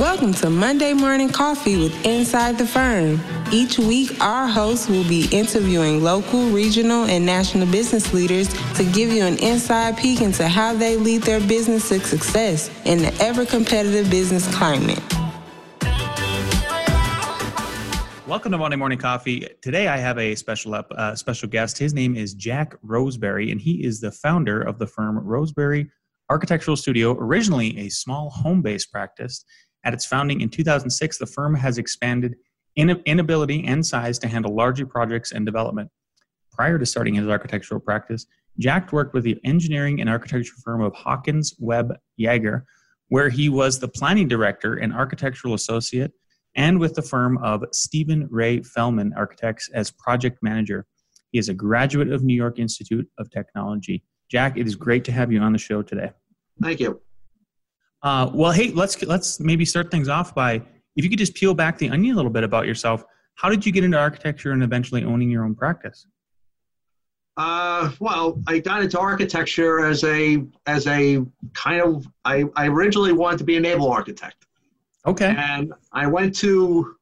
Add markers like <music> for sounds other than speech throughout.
Welcome to Monday Morning Coffee with Inside the Firm. Each week, our hosts will be interviewing local, regional, and national business leaders to give you an inside peek into how they lead their business to success in the ever competitive business climate. Welcome to Monday Morning Coffee. Today I have a special up, uh, special guest. His name is Jack Roseberry, and he is the founder of the firm Roseberry Architectural Studio, originally a small home-based practice. At its founding in 2006, the firm has expanded in inability and size to handle larger projects and development. Prior to starting his architectural practice, Jack worked with the engineering and architecture firm of Hawkins Webb Yeager, where he was the planning director and architectural associate and with the firm of Stephen Ray Fellman Architects as project manager. He is a graduate of New York Institute of Technology. Jack, it is great to have you on the show today. Thank you. Uh, well, hey, let's let's maybe start things off by if you could just peel back the onion a little bit about yourself. How did you get into architecture and eventually owning your own practice? Uh, well, I got into architecture as a as a kind of I, I originally wanted to be a naval architect. Okay. And I went to,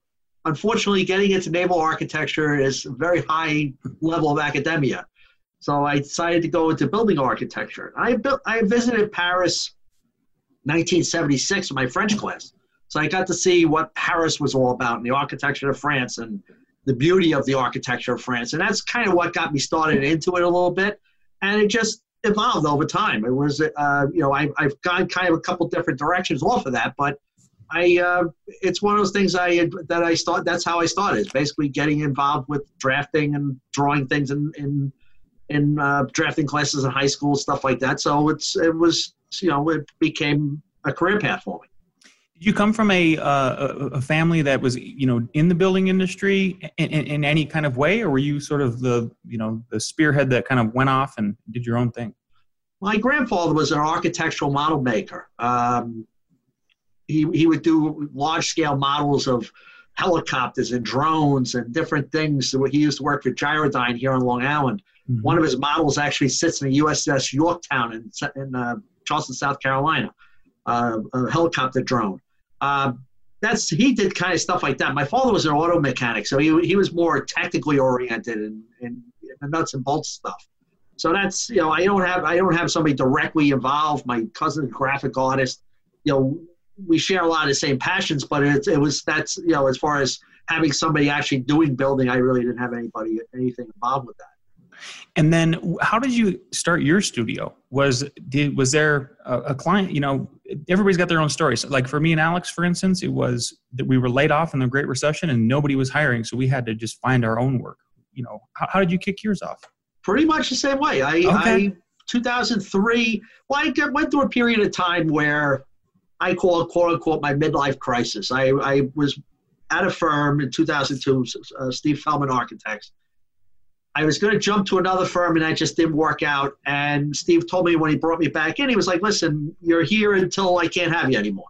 unfortunately, getting into naval architecture is a very high level of academia. So I decided to go into building architecture. I built, I visited Paris 1976 in my French class. So I got to see what Paris was all about and the architecture of France and the beauty of the architecture of France. And that's kind of what got me started into it a little bit. And it just evolved over time. It was, uh, you know, I, I've gone kind of a couple different directions off of that, but I uh, it's one of those things I that I start. That's how I started. Basically getting involved with drafting and drawing things in in in uh, drafting classes in high school, stuff like that. So it's it was you know it became a career path for me. Did you come from a uh, a family that was you know in the building industry in, in, in, any kind of way, or were you sort of the you know the spearhead that kind of went off and did your own thing? My grandfather was an architectural model maker. Um, he, he would do large scale models of helicopters and drones and different things. He used to work for Gyrodyne here on Long Island. Mm-hmm. One of his models actually sits in the USS Yorktown in, in uh, Charleston, South Carolina, uh, a helicopter drone. Uh, that's he did kind of stuff like that. My father was an auto mechanic, so he, he was more technically oriented and, and nuts and bolts stuff. So that's you know I don't have I don't have somebody directly involved. My cousin's graphic artist. You know we share a lot of the same passions, but it, it was that's you know as far as having somebody actually doing building, I really didn't have anybody anything involved with that. And then, how did you start your studio? Was did was there a, a client? You know, everybody's got their own stories. Like for me and Alex, for instance, it was that we were laid off in the Great Recession and nobody was hiring, so we had to just find our own work. You know, how, how did you kick yours off? Pretty much the same way. I, okay. I 2003. Well, I went through a period of time where I call it quote unquote my midlife crisis. I, I was at a firm in 2002, uh, Steve Fellman Architects. I was going to jump to another firm and that just didn't work out. And Steve told me when he brought me back in, he was like, listen, you're here until I can't have you anymore.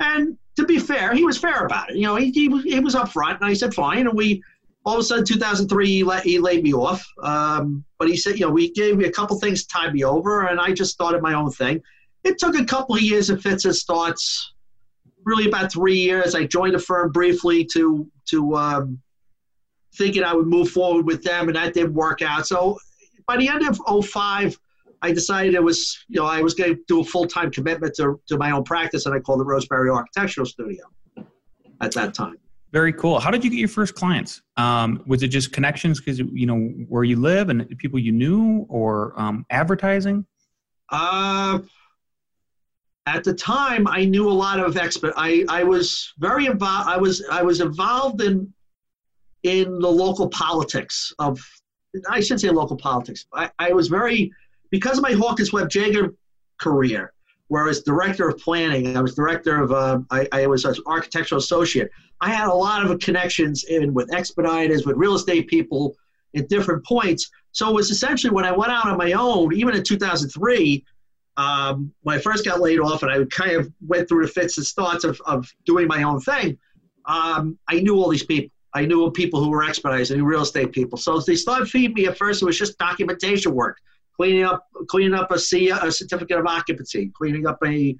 And to be fair, he was fair about it. You know, he, he, he was upfront and I said, fine. And we, all of a sudden, 2003, he, let, he laid me off. Um, but he said, you know, we gave me a couple things to tie me over and I just started my own thing it took a couple of years of fits and starts. Really, about three years. I joined a firm briefly to to um, thinking I would move forward with them, and that didn't work out. So by the end of 05, I decided it was you know I was going to do a full time commitment to to my own practice, and I called it Roseberry Architectural Studio at that time. Very cool. How did you get your first clients? Um, was it just connections because you know where you live and people you knew, or um, advertising? Uh, at the time I knew a lot of expert. I, I was very involved. I was I was involved in in the local politics of. I shouldn't say local politics. I, I was very because of my Hawkins Webb Yeager career, where I was director of planning. I was director of. Uh, I, I was an architectural associate. I had a lot of connections in with expediters, with real estate people at different points. So it was essentially when I went out on my own, even in 2003 um, when I first got laid off and I kind of went through the fits and starts of, of doing my own thing, um, I knew all these people. I knew people who were experts. I knew real estate people. So they started feeding me at first. It was just documentation work, cleaning up, cleaning up a, C, a certificate of occupancy, cleaning up a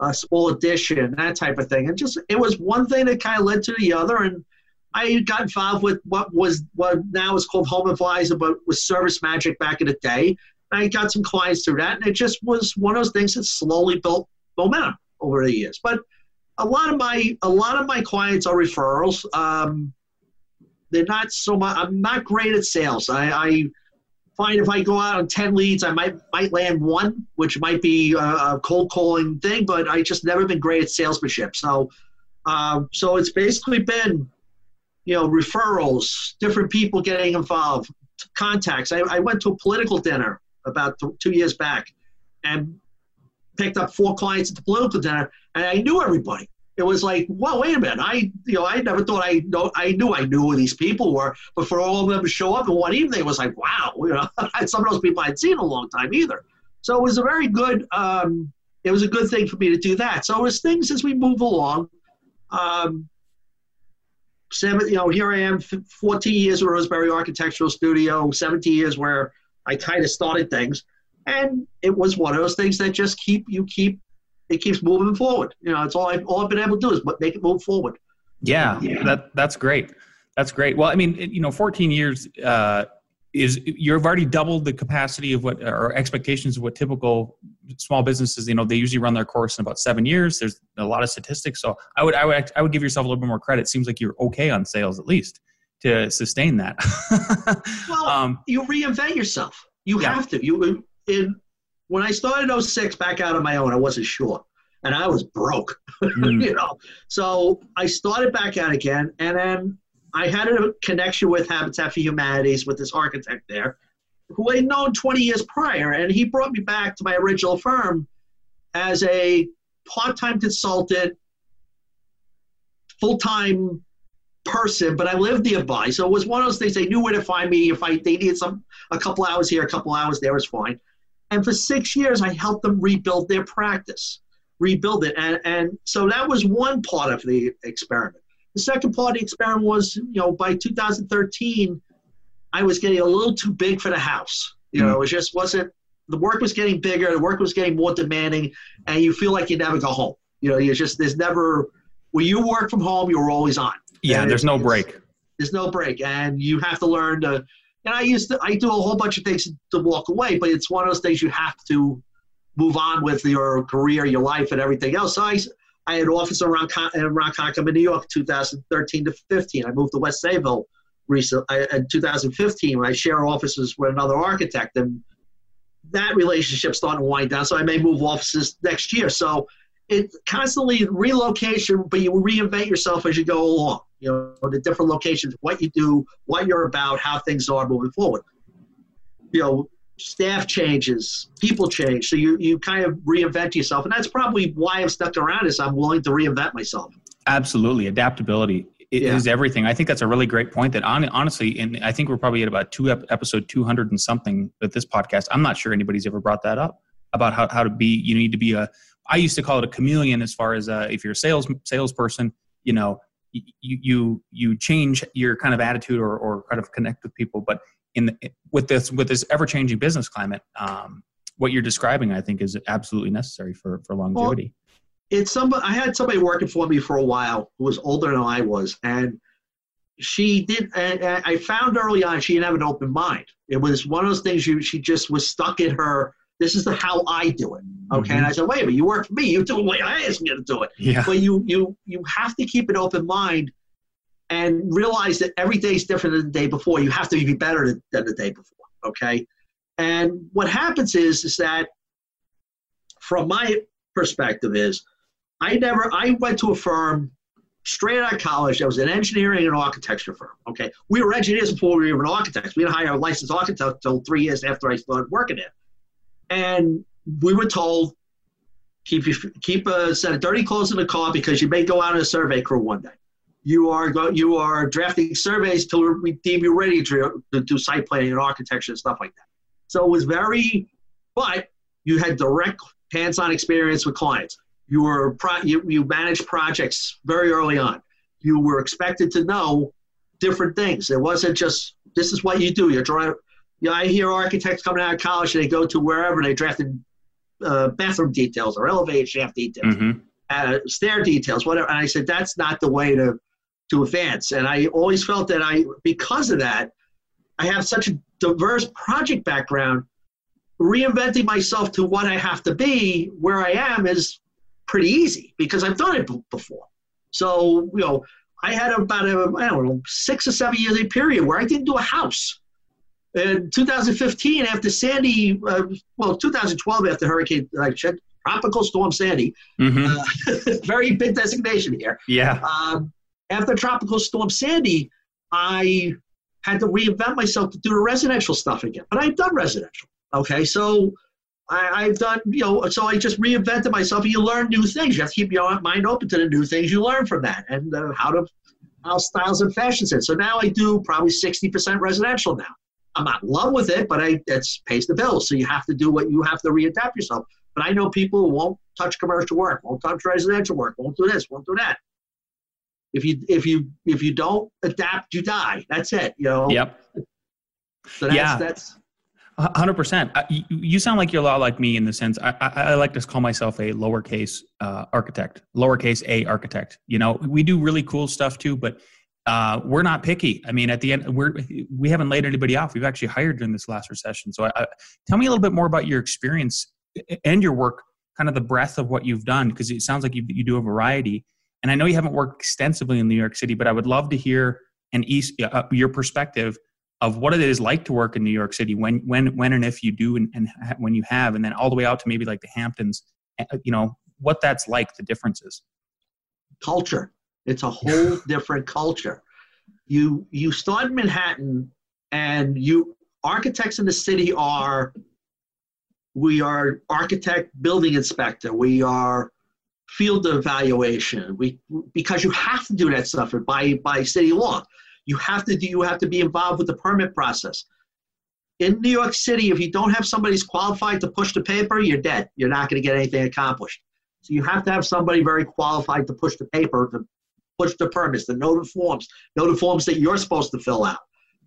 a small addition, that type of thing. And just it was one thing that kind of led to the other, and I got involved with what was what now is called Home Advisor, but was Service Magic back in the day. I got some clients through that, and it just was one of those things that slowly built momentum over the years. But a lot of my a lot of my clients are referrals. Um, they're not so much. I'm not great at sales. I, I find if I go out on ten leads, I might might land one, which might be a, a cold calling thing. But I just never been great at salesmanship. So, uh, so it's basically been, you know, referrals, different people getting involved, contacts. I, I went to a political dinner about th- two years back, and picked up four clients at the political dinner, and I knew everybody. It was like, well, wait a minute. I, you know, I never thought I know. I knew I knew who these people were, but for all of them to show up in one evening, was like, wow. You know, <laughs> some of those people I would seen in a long time either. So it was a very good. Um, it was a good thing for me to do that. So as things as we move along, um, seven, you know, here I am, 14 years with Roseberry Architectural Studio, 17 years where I kind of started things and it was one of those things that just keep you keep it keeps moving forward. You know, it's all I've all I've been able to do is make it move forward. Yeah, yeah. that that's great. That's great. Well, I mean, you know, 14 years uh, is you've already doubled the capacity of what or expectations of what typical small businesses. You know, they usually run their course in about seven years. There's a lot of statistics, so I would I would I would give yourself a little bit more credit. It seems like you're okay on sales at least to sustain that. <laughs> well, um, you reinvent yourself. You yeah. have to. You in when I started 06 back out on my own, I wasn't sure. And I was broke, <laughs> mm. you know. So I started back out again, and then I had a connection with Habitat for Humanities with this architect there, who I'd known 20 years prior, and he brought me back to my original firm as a part-time consultant, full-time person, but I lived nearby, so it was one of those things. They knew where to find me if I they needed some a couple hours here, a couple hours there was fine. And for six years, I helped them rebuild their practice, rebuild it. And, and so that was one part of the experiment. The second part of the experiment was, you know, by 2013, I was getting a little too big for the house. You know, mm. it just wasn't, the work was getting bigger, the work was getting more demanding, and you feel like you never go home. You know, you just, there's never, when you work from home, you're always on. Yeah, and there's no break. There's no break. And you have to learn to, and I used to, I do a whole bunch of things to walk away, but it's one of those things you have to move on with your career, your life, and everything else. So I, I had office around in Ronkonkoma, New York, 2013 to 15. I moved to West Sayville recently in 2015 when I share offices with another architect, and that relationship starting to wind down. So I may move offices next year. So it constantly relocation, but you reinvent yourself as you go along you know, the different locations, what you do, what you're about, how things are moving forward. You know, staff changes, people change, so you you kind of reinvent yourself, and that's probably why I'm stuck around. Is I'm willing to reinvent myself. Absolutely, adaptability yeah. is everything. I think that's a really great point. That on, honestly, and I think we're probably at about two episode 200 and something with this podcast. I'm not sure anybody's ever brought that up about how, how to be. You need to be a. I used to call it a chameleon as far as uh, if you're a sales salesperson. You know, you you you change your kind of attitude or, or kind of connect with people but in the, with this with this ever changing business climate um, what you're describing i think is absolutely necessary for for longevity well, it's somebody i had somebody working for me for a while who was older than i was and she did i found early on she didn't have an open mind it was one of those things you she just was stuck in her this is the how I do it. Okay. Mm-hmm. And I said, wait a minute, you work for me, you do it the way I ask you to do it. Yeah. But you you you have to keep an open mind and realize that every day is different than the day before. You have to be better than, than the day before. Okay. And what happens is is that from my perspective is I never I went to a firm straight out of college that was an engineering and architecture firm. Okay. We were engineers before we were even architects. We didn't hire a licensed architect until three years after I started working there. And we were told keep you keep a set of dirty clothes in the car because you may go out on a survey crew one day. You are go, you are drafting surveys till we deem you ready to, to do site planning and architecture and stuff like that. So it was very, but you had direct hands-on experience with clients. You were pro, you, you managed projects very early on. You were expected to know different things. It wasn't just this is what you do. You're drawing you know, I hear architects coming out of college and they go to wherever they drafted uh, bathroom details or elevator shaft details, mm-hmm. uh, stair details, whatever. And I said that's not the way to to advance. And I always felt that I, because of that, I have such a diverse project background. Reinventing myself to what I have to be, where I am, is pretty easy because I've done it before. So you know, I had about a I don't know six or seven years a period where I didn't do a house. In 2015, after Sandy, uh, well, 2012 after Hurricane, I checked Tropical Storm Sandy, mm-hmm. uh, <laughs> very big designation here. Yeah. Um, after Tropical Storm Sandy, I had to reinvent myself to do the residential stuff again. But I've done residential. Okay, so I, have done, you know, so I just reinvented myself. You learn new things. You have to keep your mind open to the new things you learn from that and uh, how to how styles and fashions it. So now I do probably 60% residential now. I'm not in love with it, but I it's pays the bills. So you have to do what you have to readapt yourself. But I know people who won't touch commercial work, won't touch residential work, won't do this, won't do that. If you if you if you don't adapt, you die. That's it. You know. Yep. So that's, yeah. That's Hundred percent. Uh, you sound like you're a lot like me in the sense. I, I, I like to call myself a lowercase uh, architect, lowercase a architect. You know, we do really cool stuff too, but uh, we're not picky. I mean, at the end, we're we haven't laid anybody off. We've actually hired during this last recession. So, I, tell me a little bit more about your experience and your work, kind of the breadth of what you've done, because it sounds like you you do a variety. And I know you haven't worked extensively in New York City, but I would love to hear an east uh, your perspective of what it is like to work in New York City when when when and if you do and, and when you have and then all the way out to maybe like the Hamptons eh, you know what that's like the differences culture it's a whole <laughs> different culture you you start in Manhattan and you architects in the city are we are architect building inspector we are field evaluation we because you have to do that stuff by by city law you have to do, you have to be involved with the permit process. In New York City, if you don't have somebody who's qualified to push the paper, you're dead. You're not going to get anything accomplished. So you have to have somebody very qualified to push the paper, to push the permits, the the forms, the forms that you're supposed to fill out.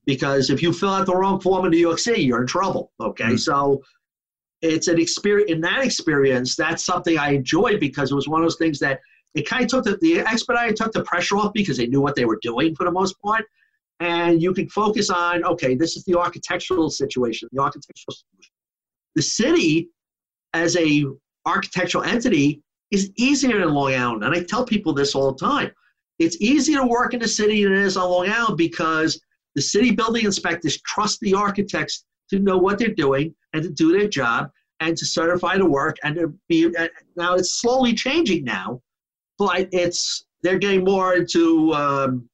Because if you fill out the wrong form in New York City, you're in trouble. Okay, mm-hmm. so it's an experience. In that experience, that's something I enjoyed because it was one of those things that it kind of took the, the expediter took the pressure off because they knew what they were doing for the most part. And you can focus on, okay, this is the architectural situation, the architectural solution. The city, as a architectural entity, is easier than Long Island. And I tell people this all the time. It's easier to work in the city than it is on Long Island because the city building inspectors trust the architects to know what they're doing and to do their job and to certify the work and to be now it's slowly changing now but it's they're getting more into um,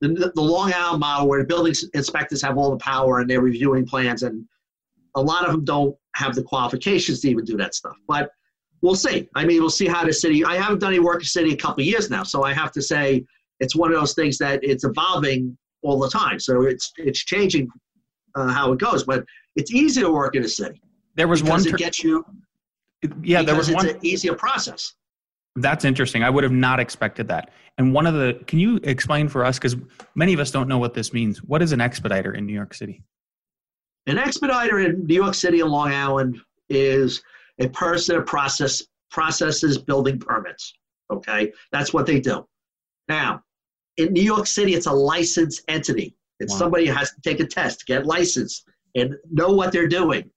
the, the Long Island model where the building inspectors have all the power and they're reviewing plans, and a lot of them don't have the qualifications to even do that stuff. But we'll see. I mean, we'll see how the city. I haven't done any work in the city a couple of years now, so I have to say it's one of those things that it's evolving all the time. So it's it's changing uh, how it goes, but it's easy to work in a city. There was one. Ter- it gets you. Yeah, there was it's one. an easier process. That's interesting. I would have not expected that. And one of the, can you explain for us, because many of us don't know what this means. What is an expediter in New York City? An expediter in New York City and Long Island is a person that process, processes building permits. Okay, that's what they do. Now, in New York City, it's a licensed entity. It's wow. somebody who has to take a test, get licensed, and know what they're doing.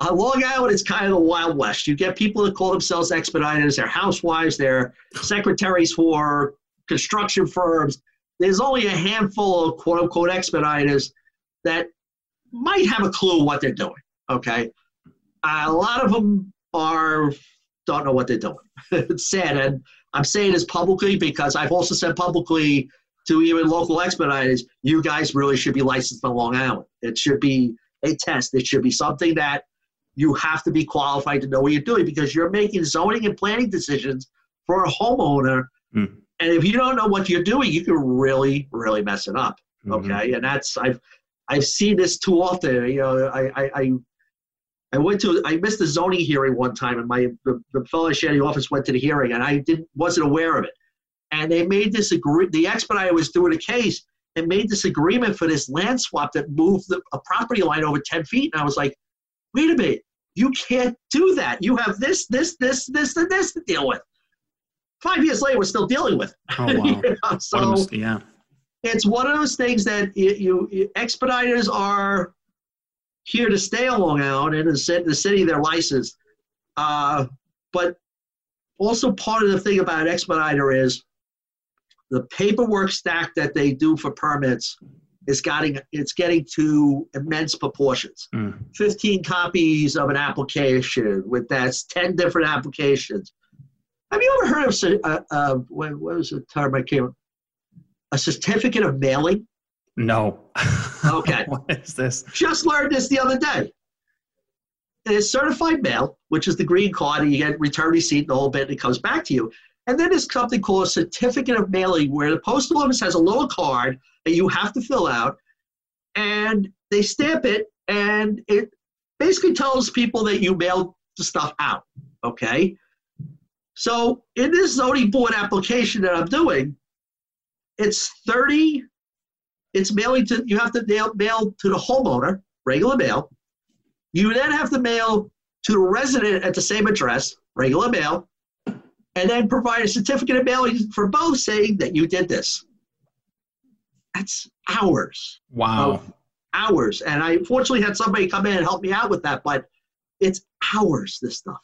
On Long Island, it's kind of the Wild West. You get people that call themselves expediters, they're housewives, they're secretaries for construction firms. There's only a handful of quote unquote expediters that might have a clue what they're doing. Okay. Uh, a lot of them are don't know what they're doing. <laughs> it's sad. And I'm saying this publicly because I've also said publicly to even local expediters, you guys really should be licensed on Long Island. It should be a test. It should be something that you have to be qualified to know what you're doing because you're making zoning and planning decisions for a homeowner. Mm. And if you don't know what you're doing, you can really, really mess it up. Mm-hmm. Okay. And that's, I've, I've seen this too often. You know, I, I, I, went to, I missed the zoning hearing one time and my, the, the fellow in the office went to the hearing and I didn't, wasn't aware of it. And they made this agree, the expediter was doing a case and made this agreement for this land swap that moved the, a property line over 10 feet. And I was like, wait a minute, You can't do that. You have this, this, this, this, and this to deal with. Five years later, we're still dealing with. It. Oh wow! <laughs> you know? So yeah, it's one of those things that you, you expediters are here to stay on Long Island and in the city they're licensed. Uh, but also part of the thing about expediter is the paperwork stack that they do for permits is getting it's getting to immense proportions. Mm. 15 copies of an application with that's 10 different applications. Have you ever heard of uh, uh, what, what was the term I came? A certificate of mailing? No. Okay. <laughs> what is this? Just learned this the other day. It's certified mail, which is the green card, and you get return receipt and the whole bit, and it comes back to you. And then there's something called a certificate of mailing, where the postal office has a little card that you have to fill out, and they stamp it, and it basically tells people that you mailed the stuff out. Okay. So in this zoning board application that I'm doing, it's 30 it's mailing to you have to mail, mail to the homeowner, regular mail. You then have to mail to the resident at the same address, regular mail, and then provide a certificate of mailing for both saying that you did this. That's hours. Wow. Hours. And I fortunately had somebody come in and help me out with that, but it's hours, this stuff.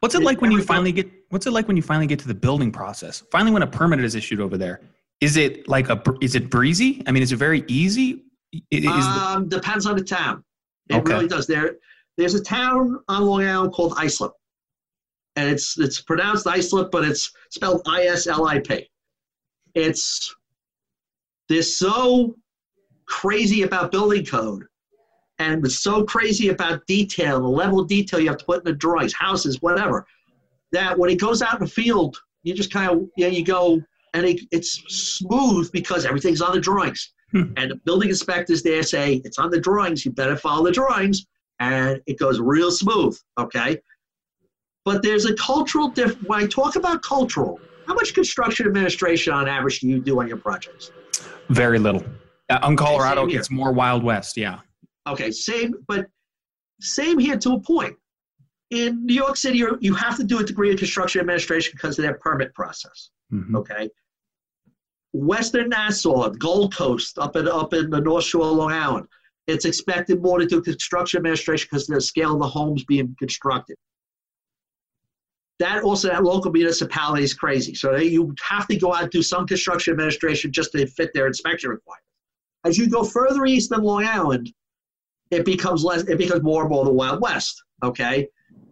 What's it like when you finally get what's it like when you finally get to the building process? Finally when a permit is issued over there is it like a? Is it breezy? I mean, is it very easy? Is um, the, depends on the town. It okay. really does. There, there's a town on Long Island called Islip, and it's it's pronounced Islip, but it's spelled I S L I P. It's they're so crazy about building code, and it's so crazy about detail, the level of detail you have to put in the drawings, houses, whatever. That when it goes out in the field, you just kind of yeah, you go and it, it's smooth because everything's on the drawings. Hmm. And the building inspectors there say, it's on the drawings, you better follow the drawings, and it goes real smooth, okay? But there's a cultural difference. When I talk about cultural, how much construction administration on average do you do on your projects? Very little. Uh, on Colorado, it's more Wild West, yeah. Okay, same, but same here to a point. In New York City, you have to do a degree of construction administration because of their permit process. Mm-hmm. Okay, Western Nassau, Gold Coast, up in up in the North Shore of Long Island. It's expected more to do construction administration because of the scale of the homes being constructed. That also, that local municipality is crazy. So they, you have to go out and do some construction administration just to fit their inspection requirements. As you go further east than Long Island, it becomes less. It becomes more and more the Wild West. Okay,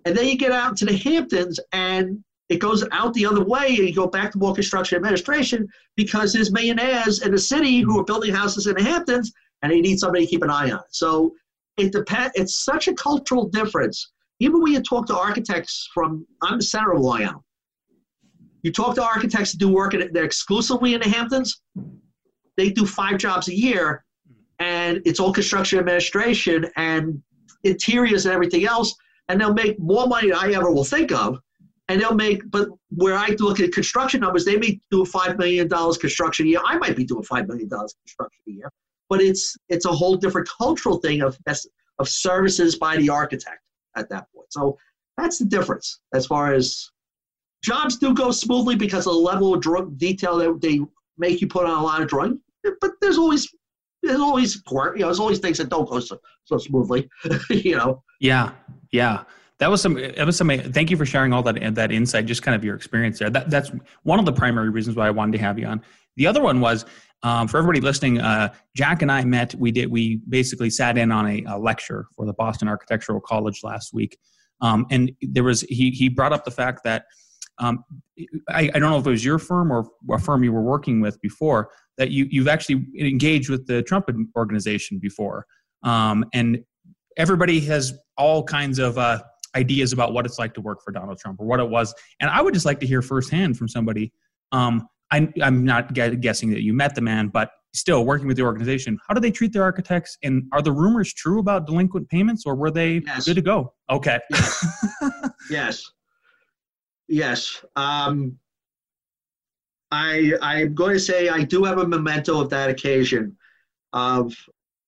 and then you get out into the Hamptons, and it goes out the other way and you go back to more construction administration because there's millionaires in the city who are building houses in the Hamptons and they need somebody to keep an eye on. So it depends. It's such a cultural difference. Even when you talk to architects from, I'm the center of Island. You talk to architects that do work in, they're exclusively in the Hamptons. They do five jobs a year, and it's all construction administration and interiors and everything else, and they'll make more money than I ever will think of and they'll make but where I look at construction numbers, they may do a five million dollars construction a year. I might be doing five million dollars construction a year, but it's it's a whole different cultural thing of of services by the architect at that point. So that's the difference as far as jobs do go smoothly because of the level of detail that they make you put on a lot of drawing. But there's always there's always you know there's always things that don't go so, so smoothly, <laughs> you know. Yeah, yeah that was some that was some thank you for sharing all that that insight just kind of your experience there. That, that's one of the primary reasons why i wanted to have you on. The other one was um, for everybody listening uh, jack and i met we did we basically sat in on a, a lecture for the boston architectural college last week. Um, and there was he he brought up the fact that um, I, I, don't know if it was your firm or a firm you were working with before that you you've actually engaged with the trump organization before. Um, and everybody has all kinds of uh, ideas about what it's like to work for Donald Trump or what it was. And I would just like to hear firsthand from somebody. Um, I, I'm not guessing that you met the man, but still working with the organization, how do they treat their architects? And are the rumors true about delinquent payments or were they yes. good to go? Okay. Yes. <laughs> yes. yes. Um, I, I'm going to say I do have a memento of that occasion. Of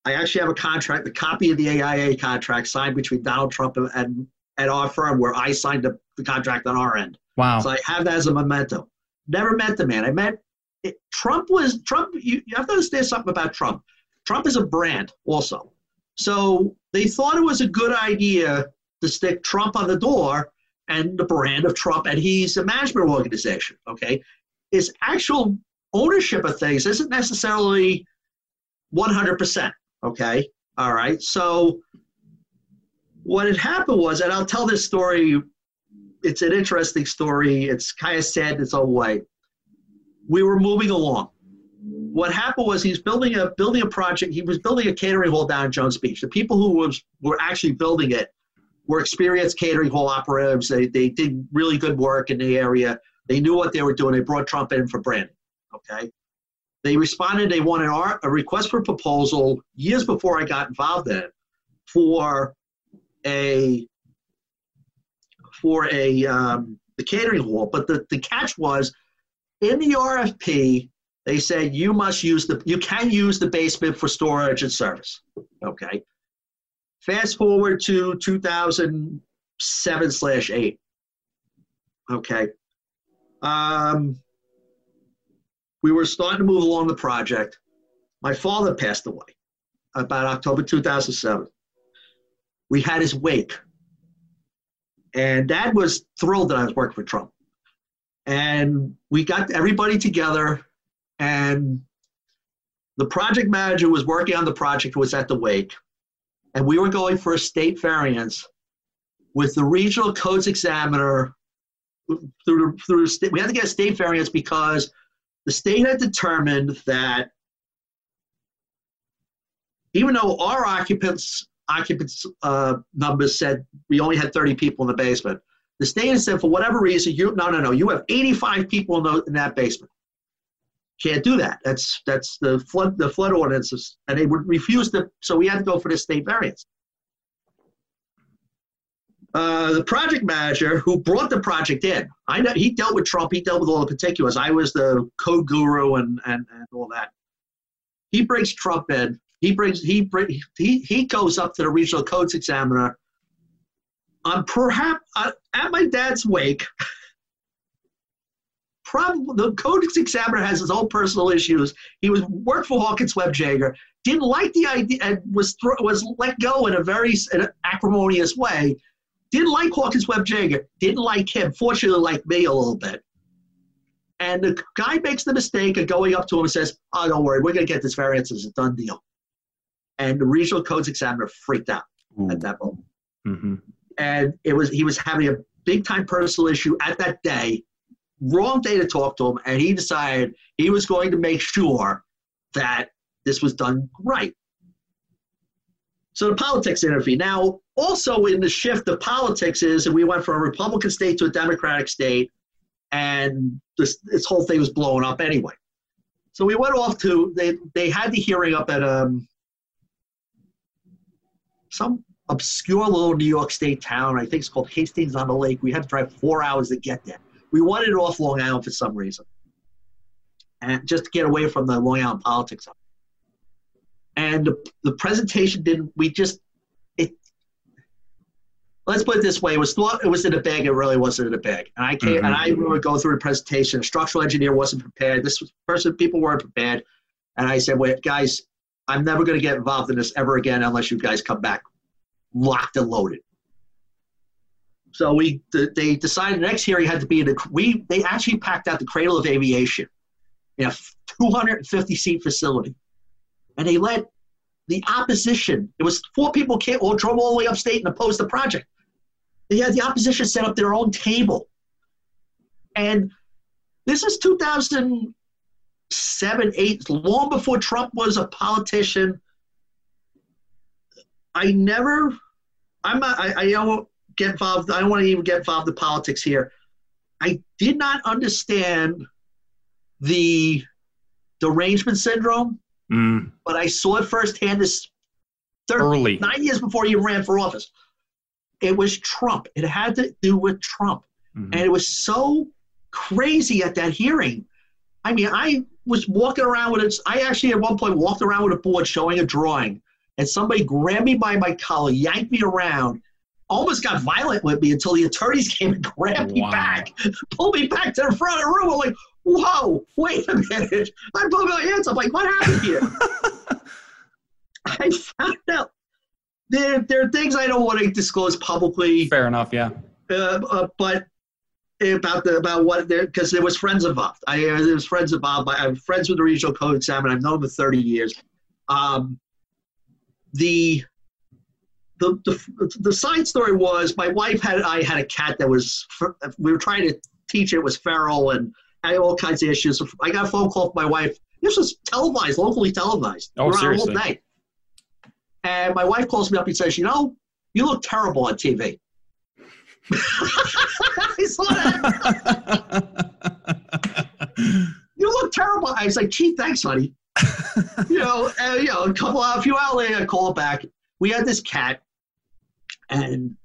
I actually have a contract, the copy of the AIA contract signed between Donald Trump and at our firm where I signed the, the contract on our end. Wow. So I have that as a memento. Never met the man. I met it, Trump was Trump. You, you have to understand something about Trump. Trump is a brand also. So they thought it was a good idea to stick Trump on the door and the brand of Trump, and he's a management organization. Okay, his actual ownership of things isn't necessarily 100%. Okay, all right. So what had happened was, and I'll tell this story. It's an interesting story. It's kind of sad in its own way. We were moving along. What happened was he's building a building a project. He was building a catering hall down in Jones Beach. The people who was were actually building it were experienced catering hall operatives. They, they did really good work in the area. They knew what they were doing. They brought Trump in for branding. Okay. They responded. They wanted a request for proposal years before I got involved in it for a for a um, the catering hall. But the, the catch was in the RFP, they said you must use the you can use the basement for storage and service. Okay. Fast forward to 2007 slash eight. Okay. Um, we were starting to move along the project. My father passed away about October 2007. We had his wake. And dad was thrilled that I was working for Trump. And we got everybody together, and the project manager was working on the project, was at the wake and we were going for a state variance with the regional codes examiner through through state, we had to get a state variance because the state had determined that even though our occupants occupants uh, numbers said we only had 30 people in the basement the state said for whatever reason you no no no you have 85 people in, the, in that basement can't do that. That's that's the flood the flood ordinances, and they would refuse to. So we had to go for the state variance. Uh, the project manager who brought the project in, I know he dealt with Trump. He dealt with all the particulars. I was the code guru and and, and all that. He brings Trump in. He brings he he he goes up to the regional codes examiner. On perhaps uh, at my dad's wake. <laughs> probably the codes examiner has his own personal issues. He was worked for Hawkins Webb Jager, didn't like the idea, and was was let go in a very in acrimonious way. Didn't like Hawkins Webb Jager, didn't like him. Fortunately, like me a little bit. And the guy makes the mistake of going up to him and says, "Oh, don't worry, we're gonna get this variance. It's a done deal." And the regional codes examiner freaked out Ooh. at that moment. Mm-hmm. And it was he was having a big time personal issue at that day wrong day to talk to him, and he decided he was going to make sure that this was done right. So the politics interview. Now, also in the shift of politics is, and we went from a Republican state to a Democratic state, and this this whole thing was blowing up anyway. So we went off to they they had the hearing up at um some obscure little New York State town. I think it's called Hastings on the Lake. We had to drive four hours to get there. We wanted it off Long Island for some reason, and just to get away from the Long Island politics. And the, the presentation didn't. We just it. Let's put it this way: it was thought it was in a bag. It really wasn't in a bag. And I came mm-hmm. and I would go through the presentation. A structural engineer wasn't prepared. This was, person, people weren't prepared. And I said, "Wait, guys, I'm never going to get involved in this ever again unless you guys come back locked and loaded." So we they decided the next hearing had to be in the we they actually packed out the Cradle of Aviation, in a 250 seat facility, and they let the opposition. It was four people came all drove all the way upstate and opposed the project. They had the opposition set up their own table, and this is 2007, eight, long before Trump was a politician. I never. I'm not, I, I know get involved. I don't want to even get involved in politics here. I did not understand the derangement syndrome, mm. but I saw it firsthand this 30, early nine years before he ran for office. It was Trump. It had to do with Trump, mm-hmm. and it was so crazy at that hearing. I mean, I was walking around with it. I actually at one point walked around with a board showing a drawing, and somebody grabbed me by my collar, yanked me around, almost got violent with me until the attorneys <laughs> came and grabbed wow. me back, pulled me back to the front of the room. I'm like, whoa, wait a minute. I'm putting my hands up. Like, what happened here? <laughs> <laughs> I found out there, there are things I don't want to disclose publicly. Fair enough, yeah. Uh, uh, but about the about what there because there was friends involved. I uh, there was friends involved. I, am friends with the regional code examiner. I've known him for 30 years. Um, the the, the, the side story was my wife had I had a cat that was we were trying to teach it was feral and had all kinds of issues. I got a phone call from my wife. This was televised, locally televised. Oh, we seriously? All day. And my wife calls me up and says, "You know, you look terrible on TV." <laughs> <laughs> Saw <laughs> that. you look terrible. I was like, "Gee, thanks, honey." <laughs> you know, and, you know, a couple, a few hours later, I call back. We had this cat, and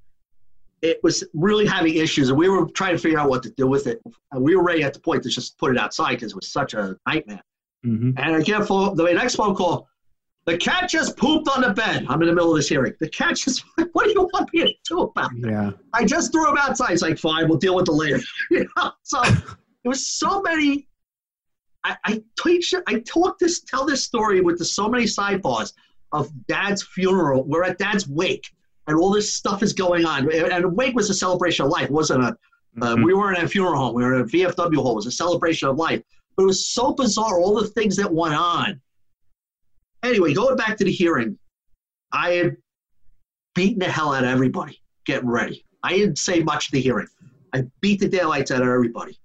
it was really having issues, and we were trying to figure out what to do with it. And we were ready at the point to just put it outside because it was such a nightmare. Mm-hmm. And I get phone, the next phone call. The cat just pooped on the bed. I'm in the middle of this hearing. The cat just, <laughs> what do you want me to do about that? Yeah. I just threw him outside. It's like, fine, we'll deal with it later. <laughs> you know? So <laughs> there was so many. I, I teach, I talk this, tell this story with the, so many sidebars of dad's funeral. We're at dad's wake and all this stuff is going on. And the wake was a celebration of life. It wasn't a, uh, mm-hmm. we weren't at a funeral home. We were at a VFW home. It was a celebration of life. But it was so bizarre, all the things that went on. Anyway, going back to the hearing, I had beaten the hell out of everybody getting ready. I didn't say much to the hearing. I beat the daylights out of everybody.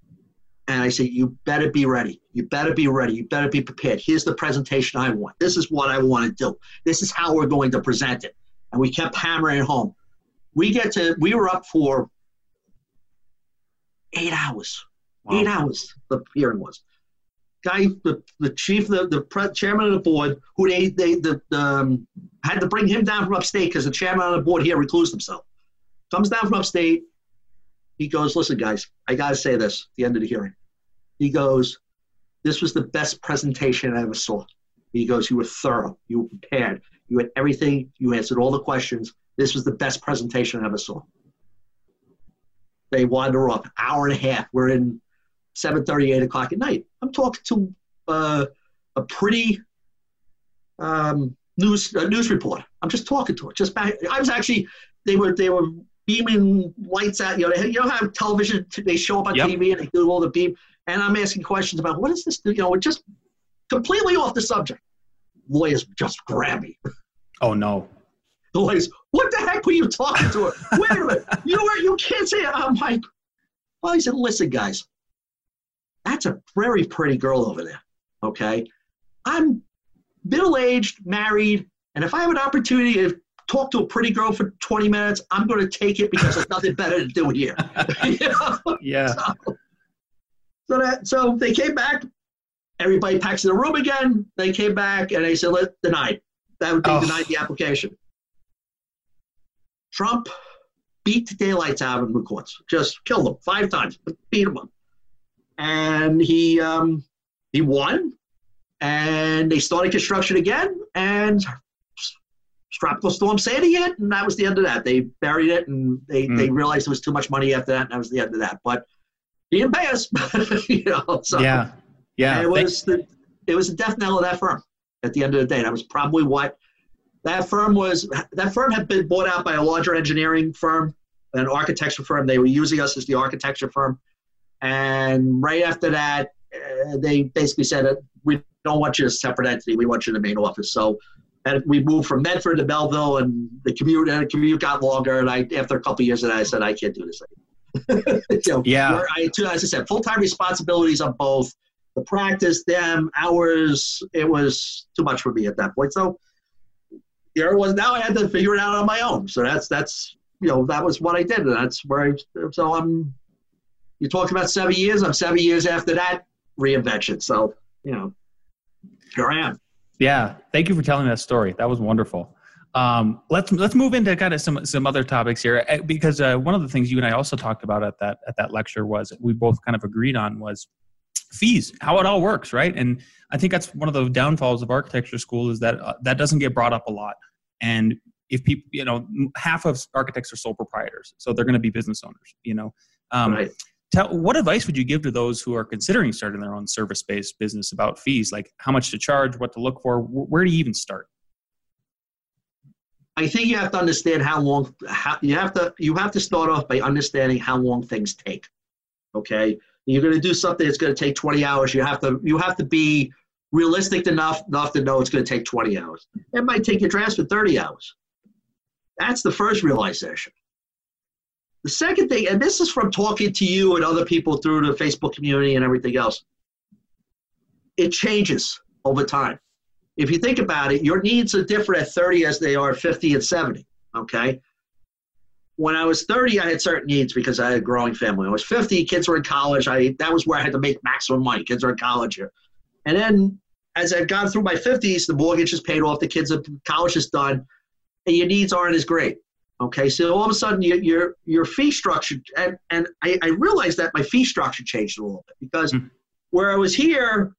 And I said, You better be ready. You better be ready. You better be prepared. Here's the presentation I want. This is what I want to do. This is how we're going to present it. And we kept hammering it home. We get to, we were up for eight hours. Wow. Eight hours, the hearing was. Guy, the, the chief, the, the chairman of the board, who they, they the, um, had to bring him down from upstate because the chairman of the board here reclused himself. Comes down from upstate, he goes, listen, guys, I got to say this at the end of the hearing. He goes, this was the best presentation I ever saw. He goes, you were thorough. You were prepared. You had everything. You answered all the questions. This was the best presentation I ever saw. They wander off. Hour and a half. We're in 7.30, 8 o'clock at night. I'm talking to uh, a pretty um, news news reporter. I'm just talking to her. Just back. I was actually they were they were beaming lights at you know they, you know how television they show up on yep. TV and they do all the beam and I'm asking questions about what is this you know just completely off the subject. Lawyers just grab me. Oh no. The lawyers, what the heck were you talking to her? Wait a minute, you were you can't say it. I'm like, well, he said, listen, guys, that's a very pretty girl over there. Okay, I'm middle aged, married, and if I have an opportunity to talk to a pretty girl for 20 minutes, I'm going to take it because there's nothing better to do here. <laughs> you know? Yeah. So, so, that so they came back. Everybody packs in the room again. They came back and they said, "Let denied." That they oh. denied the application. Trump beat the daylights out of the courts. Just killed them five times, beat them up, and he um, he won. And they started construction again, and Tropical Storm Sandy hit, and that was the end of that. They buried it, and they, mm. they realized it was too much money after that, and that was the end of that. But he didn't pay us, <laughs> you know. So yeah, yeah. It was the it was the death knell of that firm at the end of the day. That was probably what that firm was. That firm had been bought out by a larger engineering firm, an architecture firm. They were using us as the architecture firm, and right after that, uh, they basically said, "We don't want you as a separate entity. We want you in the main office." So and we moved from Medford to Melville, and the commute and the commute got longer. And I, after a couple years, of that, I said, I can't do this anymore. <laughs> know, yeah. I, as I said, full time responsibilities on both the practice, them, hours. It was too much for me at that point. So there it was. Now I had to figure it out on my own. So that's that's you know that was what I did, and that's where I. So I'm. You talked about seven years. I'm seven years after that reinvention. So you know, here I am. Yeah, thank you for telling that story. That was wonderful. Um, let's let's move into kind of some some other topics here eh, because uh, one of the things you and I also talked about at that at that lecture was we both kind of agreed on was fees, how it all works, right? And I think that's one of the downfalls of architecture school is that uh, that doesn't get brought up a lot. And if people, you know, half of architects are sole proprietors, so they're going to be business owners. You know, um, right. Tell, what advice would you give to those who are considering starting their own service-based business about fees, like how much to charge, what to look for? Where do you even start? I think you have to understand how long. How, you have to you have to start off by understanding how long things take. Okay, you're going to do something that's going to take 20 hours. You have to you have to be realistic enough enough to know it's going to take 20 hours. It might take your transfer 30 hours. That's the first realization. The second thing, and this is from talking to you and other people through the Facebook community and everything else, it changes over time. If you think about it, your needs are different at 30 as they are at 50 and 70. Okay. When I was 30, I had certain needs because I had a growing family. When I was 50, kids were in college. I that was where I had to make maximum money. Kids are in college here. And then as I've gone through my 50s, the mortgage is paid off, the kids college is done, and your needs aren't as great. Okay, so all of a sudden your your, your fee structure and, and I, I realized that my fee structure changed a little bit because mm-hmm. where I was here,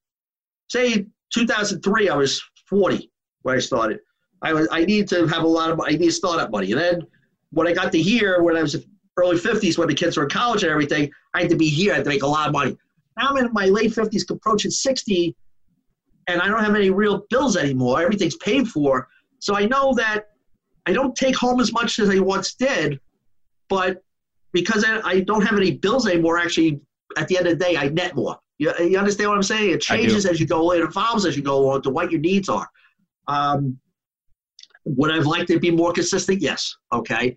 say 2003, I was 40 when I started. I was I needed to have a lot of I needed startup money, and then when I got to here, when I was early 50s, when the kids were in college and everything, I had to be here. I had to make a lot of money. Now I'm in my late 50s, approaching 60, and I don't have any real bills anymore. Everything's paid for, so I know that I don't take home as much as I once did, but because I, I don't have any bills anymore, actually, at the end of the day, I net more. You, you understand what I'm saying? It changes as you go. It evolves as you go on to what your needs are. Um, would I like to be more consistent? Yes. Okay.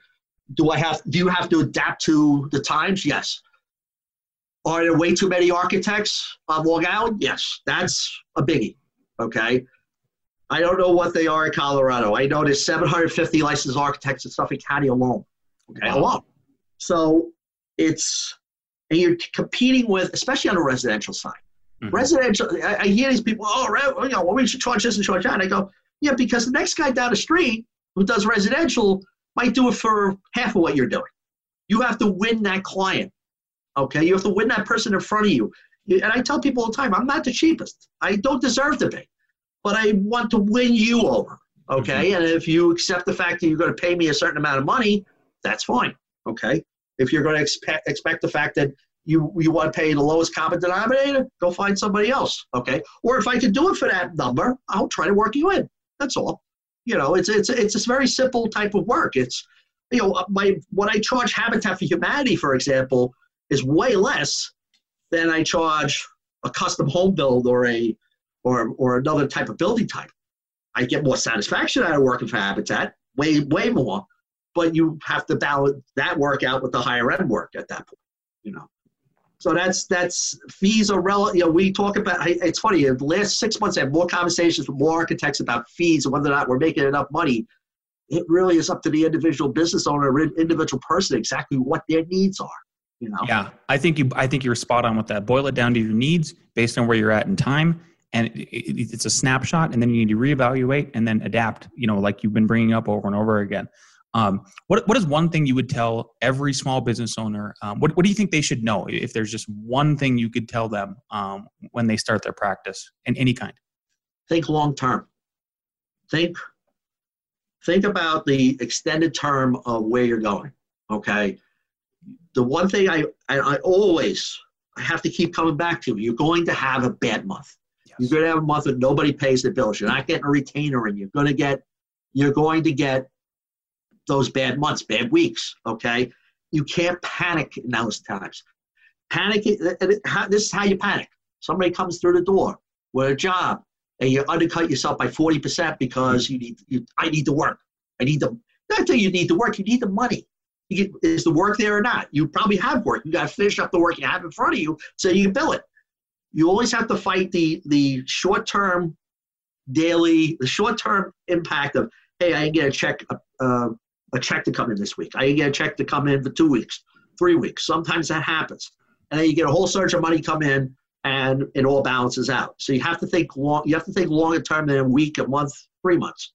Do I have? Do you have to adapt to the times? Yes. Are there way too many architects on Long Island? Yes. That's a biggie. Okay. I don't know what they are in Colorado. I know there's 750 licensed architects in Suffolk County alone. Okay, alone. So it's and you're competing with, especially on the residential side. Mm-hmm. Residential, I, I, hear these people, oh, you know, well, we should charge this and charge that. And I go, yeah, because the next guy down the street who does residential might do it for half of what you're doing. You have to win that client. Okay, you have to win that person in front of you. And I tell people all the time, I'm not the cheapest. I don't deserve to be but I want to win you over. Okay. Mm-hmm. And if you accept the fact that you're going to pay me a certain amount of money, that's fine. Okay. If you're going to expect, expect the fact that you, you want to pay the lowest common denominator, go find somebody else. Okay. Or if I can do it for that number, I'll try to work you in. That's all. You know, it's, it's, it's a very simple type of work. It's, you know, my, what I charge Habitat for Humanity, for example, is way less than I charge a custom home build or a, or, or another type of building type. I get more satisfaction out of working for Habitat, way, way more, but you have to balance that work out with the higher end work at that point, you know. So that's that's fees are relative. You know, we talk about. It's funny. In the last six months, I have more conversations with more architects about fees and whether or not we're making enough money. It really is up to the individual business owner, individual person, exactly what their needs are. You know. Yeah, I think you. I think you're spot on with that. Boil it down to your needs based on where you're at in time, and it, it, it's a snapshot and then you need to reevaluate and then adapt you know like you've been bringing up over and over again. Um, what, what is one thing you would tell every small business owner? Um, what, what do you think they should know if there's just one thing you could tell them um, when they start their practice in any kind? Think long term. Think think about the extended term of where you're going okay? The one thing i i, I always I have to keep coming back to you're going to have a bad month you're going to have a month that nobody pays the bills. You're not getting a retainer, and you're going to get you're going to get those bad months, bad weeks. Okay, you can't panic in those times. Panic. This is how you panic. Somebody comes through the door with a job, and you undercut yourself by forty percent because you need. You, I need to work. I need the. Not that you need to work. You need the money. Get, is the work there or not? You probably have work. You got to finish up the work you have in front of you so you can bill it you always have to fight the the short term daily the short term impact of hey i get a check uh, a check to come in this week. I get a check to come in for two weeks three weeks. Sometimes that happens. And then you get a whole surge of money come in and it all balances out. So you have to think long you have to think longer term than a week a month three months.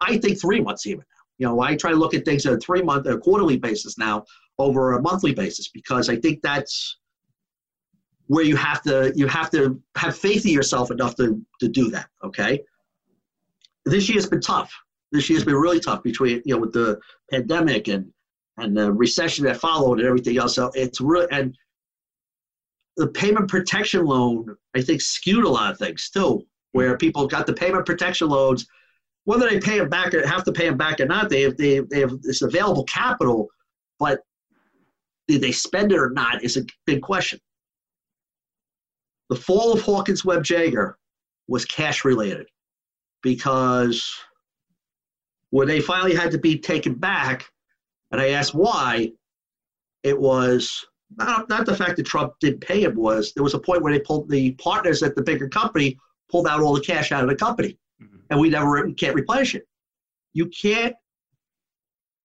I think three months even now. You know i try to look at things at a three month a quarterly basis now over a monthly basis because i think that's where you have to you have to have faith in yourself enough to, to do that okay this year's been tough This year's been really tough between you know with the pandemic and and the recession that followed and everything else. So it's really and the payment protection loan I think skewed a lot of things too, where people got the payment protection loans, whether they pay them back or have to pay them back or not, they have they, they have this available capital, but did they spend it or not is a big question. The fall of Hawkins Webb Jaeger was cash related because when they finally had to be taken back, and I asked why, it was not, not the fact that Trump didn't pay him was there was a point where they pulled the partners at the bigger company pulled out all the cash out of the company, mm-hmm. and we never we can't replenish it. You can't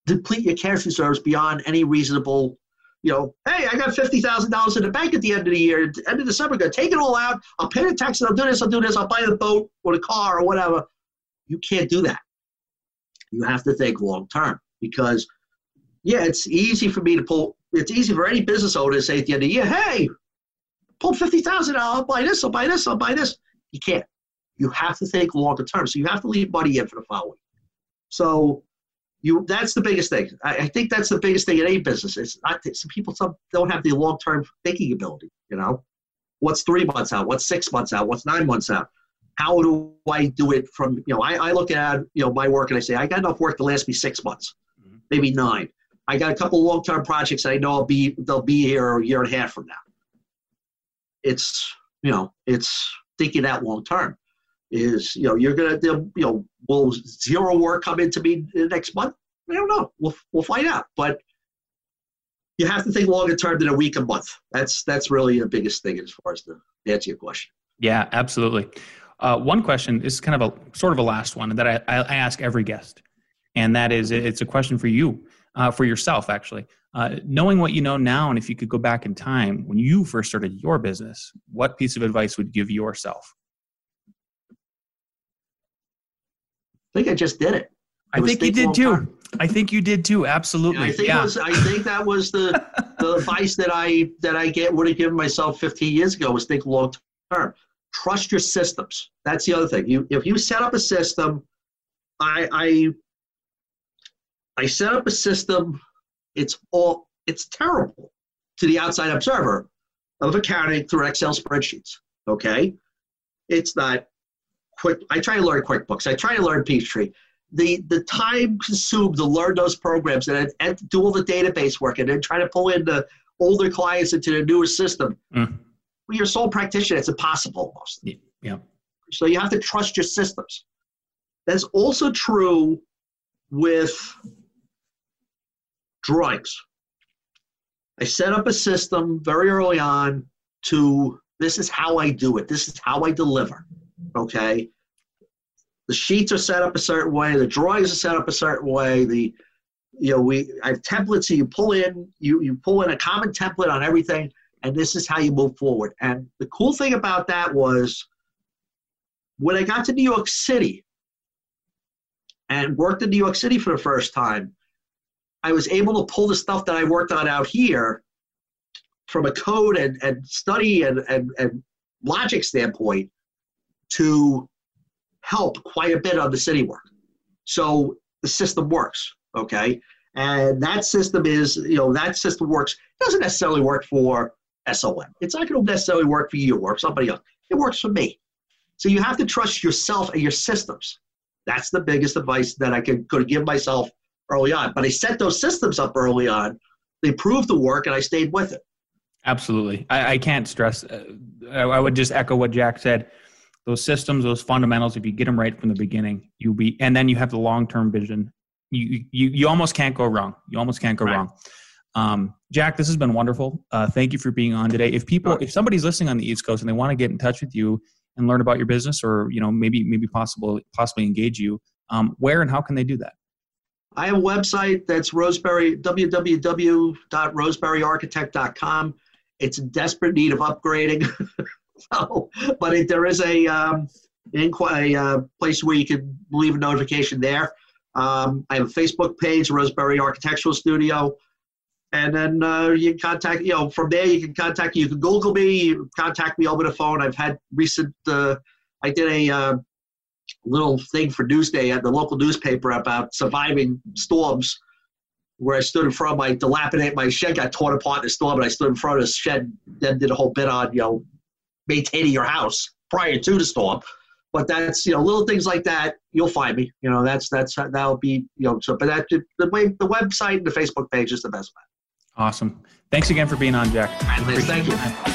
deplete your cash reserves beyond any reasonable. You know, hey, I got fifty thousand dollars in the bank at the end of the year, end of December. Go take it all out. I'll pay the taxes. I'll do this. I'll do this. I'll buy the boat or the car or whatever. You can't do that. You have to think long term because, yeah, it's easy for me to pull. It's easy for any business owner to say at the end of the year, hey, pull fifty thousand. I'll buy this. I'll buy this. I'll buy this. You can't. You have to think longer term. So you have to leave money in for the following. So you that's the biggest thing. I, I think that's the biggest thing in any business. It's not some people some don't have the long term thinking ability. You know, what's three months out? What's six months out? What's nine months out? How do I do it from you know? I, I look at you know my work and I say I got enough work to last me six months, mm-hmm. maybe nine. I got a couple long term projects I know I'll be they'll be here a year and a half from now. It's you know it's thinking that long term is you know you're gonna you know will zero war come into me next month? I don't know. We'll, we'll find out. But you have to think longer term than a week a month. That's that's really the biggest thing as far as the answer your question. Yeah absolutely. Uh, one question is kind of a sort of a last one that i, I ask every guest. And that is it's a question for you uh, for yourself actually. Uh, knowing what you know now and if you could go back in time when you first started your business what piece of advice would you give yourself think I just did it. I think you did too. Time. I think you did too. Absolutely. I think yeah. was, I think that was the the <laughs> advice that I that I get would have given myself 15 years ago was think long term. Trust your systems. That's the other thing. You if you set up a system, I I I set up a system. It's all it's terrible to the outside observer of accounting through Excel spreadsheets. Okay, it's not quick. I try to learn QuickBooks. I try to learn Peachtree. The the time consumed to learn those programs and, and do all the database work and then try to pull in the older clients into the newer system. Mm. When you're a sole practitioner, it's impossible almost. Yeah. So you have to trust your systems. That's also true with drawings. I set up a system very early on to this is how I do it. This is how I deliver. Okay. The sheets are set up a certain way. The drawings are set up a certain way. The you know we I have templates so you pull in you you pull in a common template on everything, and this is how you move forward. And the cool thing about that was when I got to New York City and worked in New York City for the first time, I was able to pull the stuff that I worked on out here from a code and, and study and, and, and logic standpoint to help quite a bit on the city work. So the system works, okay? And that system is, you know, that system works, doesn't necessarily work for SOM. It's not going to necessarily work for you or somebody else. It works for me. So you have to trust yourself and your systems. That's the biggest advice that I could, could give myself early on. But I set those systems up early on. They proved the work, and I stayed with it. Absolutely. I, I can't stress. Uh, I, I would just echo what Jack said those systems, those fundamentals, if you get them right from the beginning, you'll be, and then you have the long term vision. You, you, you almost can't go wrong. You almost can't go right. wrong. Um, Jack, this has been wonderful. Uh, thank you for being on today. If people, if somebody's listening on the East Coast and they want to get in touch with you and learn about your business, or you know, maybe maybe possible possibly engage you, um, where and how can they do that? I have a website that's Roseberry www.roseberryarchitect.com. It's in desperate need of upgrading. <laughs> <laughs> so, but it, there is a, um, a uh, place where you can leave a notification there. Um, I have a Facebook page, Roseberry Architectural Studio. And then uh, you contact, you know, from there you can contact, me, you can Google me, contact me over the phone. I've had recent, uh, I did a, uh, little thing for Newsday at the local newspaper about surviving storms where I stood in front of my dilapidated my shed got torn apart in the storm, and I stood in front of the shed, then did a whole bit on you know maintaining your house prior to the storm. But that's you know little things like that. You'll find me. You know that's that's that'll be you know so. But that the way the website and the Facebook page is the best way. Awesome. Thanks again for being on, Jack. Thank you.